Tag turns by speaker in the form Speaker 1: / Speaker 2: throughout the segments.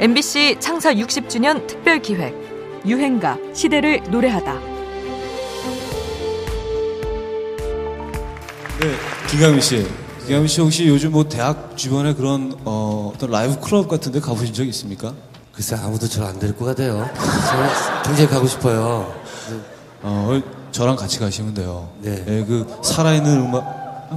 Speaker 1: MBC 창사 60주년 특별 기획 유행가 시대를 노래하다.
Speaker 2: 네, 김강민 씨. 김강민 씨 혹시 요즘 뭐 대학 주변에 그런 어, 어떤 라이브 클럽 같은 데 가보신 적 있습니까?
Speaker 3: 글쎄 아무도 저를 안 데리고 가대요. 저는 굉장히 가고 싶어요.
Speaker 2: 어, 저랑 같이 가시면 돼요.
Speaker 3: 네.
Speaker 2: 예, 그 살아있는 음악,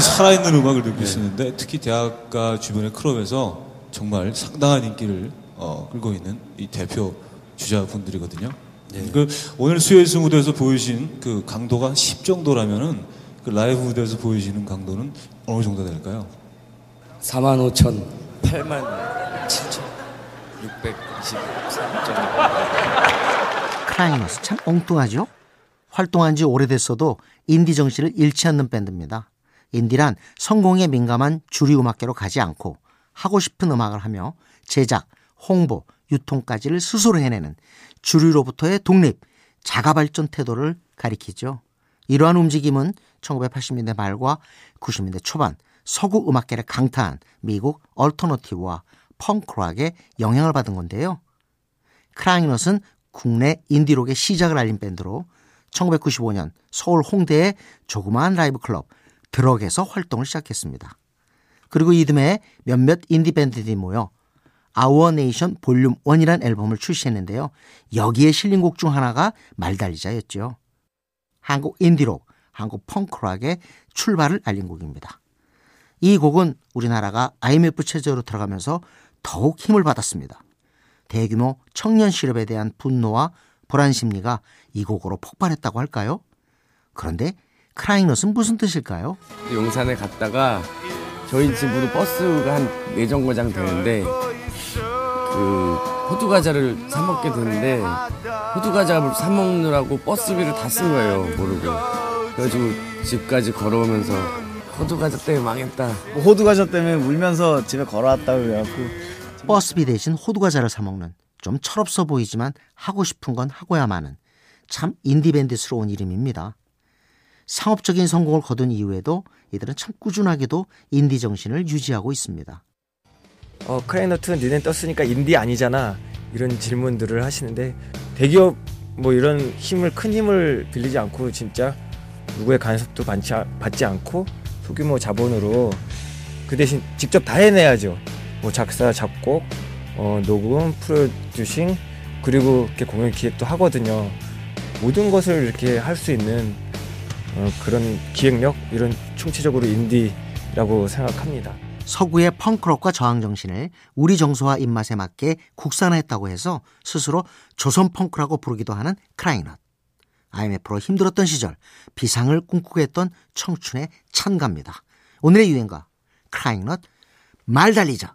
Speaker 2: 살아있는 음악을 느낄 수 있는데 특히 대학가 주변의 클럽에서 정말 상당한 인기를 어, 끌고 있는 이 대표 주자분들이거든요. 그 오늘 수요일수 무대에서 보여주신 그 강도가 한10 정도라면은 그 라이브 무대에서 보여주시는 강도는 어느 정도 될까요?
Speaker 3: 4만 5천, 8만 7천, 623점.
Speaker 4: 크라이너스 참 엉뚱하죠? 활동한 지 오래됐어도 인디 정신을 잃지 않는 밴드입니다. 인디란 성공에 민감한 주류 음악계로 가지 않고 하고 싶은 음악을 하며 제작, 홍보, 유통까지를 스스로 해내는 주류로부터의 독립, 자가 발전 태도를 가리키죠. 이러한 움직임은 1980년대 말과 90년대 초반 서구 음악계를 강타한 미국 얼터너티브와 펑크락의 영향을 받은 건데요. 크라잉넛은 국내 인디록의 시작을 알린 밴드로 1995년 서울 홍대의 조그마한 라이브 클럽 드럭에서 활동을 시작했습니다. 그리고 이듬해 몇몇 인디 밴드들이 모여 Our Nation Volume 1이란 앨범을 출시했는데요. 여기에 실린 곡 중 하나가 말달리자였죠. 한국 인디록, 한국 펑크락의 출발을 알린 곡입니다. 이 곡은 우리나라가 IMF 체제로 들어가면서 더욱 힘을 받았습니다. 대규모 청년 실업에 대한 분노와 불안 심리가 이 곡으로 폭발했다고 할까요? 그런데 크라잉넛은 무슨 뜻일까요?
Speaker 5: 용산에 갔다가 저희 집으로 버스가 한 네 정거장 되는데 그 호두 과자를 사 먹게 되는데 호두 과자를 사 먹느라고 버스비를 다 쓴 거예요 모르고. 그래가지고 집까지 걸어오면서 호두 과자 때문에 망했다.
Speaker 6: 뭐 호두 과자 때문에 울면서 집에 걸어왔다고 그래갖고.
Speaker 4: 버스비 대신 호두 과자를 사 먹는 좀 철없어 보이지만 하고 싶은 건 하고야 마는 참 인디밴드스러운 이름입니다. 상업적인 성공을 거둔 이후에도 이들은 참 꾸준하게도 인디 정신을 유지하고 있습니다.
Speaker 6: 어 크라잉넛 니네 떴으니까 인디 아니잖아. 이런 질문들을 하시는데 대기업 뭐 이런 힘을 큰 힘을 빌리지 않고 진짜 누구의 간섭도 받지, 않고 소규모 자본으로 그 대신 직접 다 해내야죠. 뭐 작사 작곡 어, 녹음 프로듀싱 그리고 이렇게 공연 기획도 하거든요. 모든 것을 이렇게 할 수 있는 어, 그런 기획력 이런 총체적으로 인디라고 생각합니다.
Speaker 4: 서구의 펑크록과 저항 정신을 우리 정서와 입맛에 맞게 국산화했다고 해서 스스로 조선 펑크라고 부르기도 하는 크라잉넛. IMF로 힘들었던 시절 비상을 꿈꾸고 했던 청춘의 찬가입니다. 오늘의 유행가 크라잉넛 말 달리자.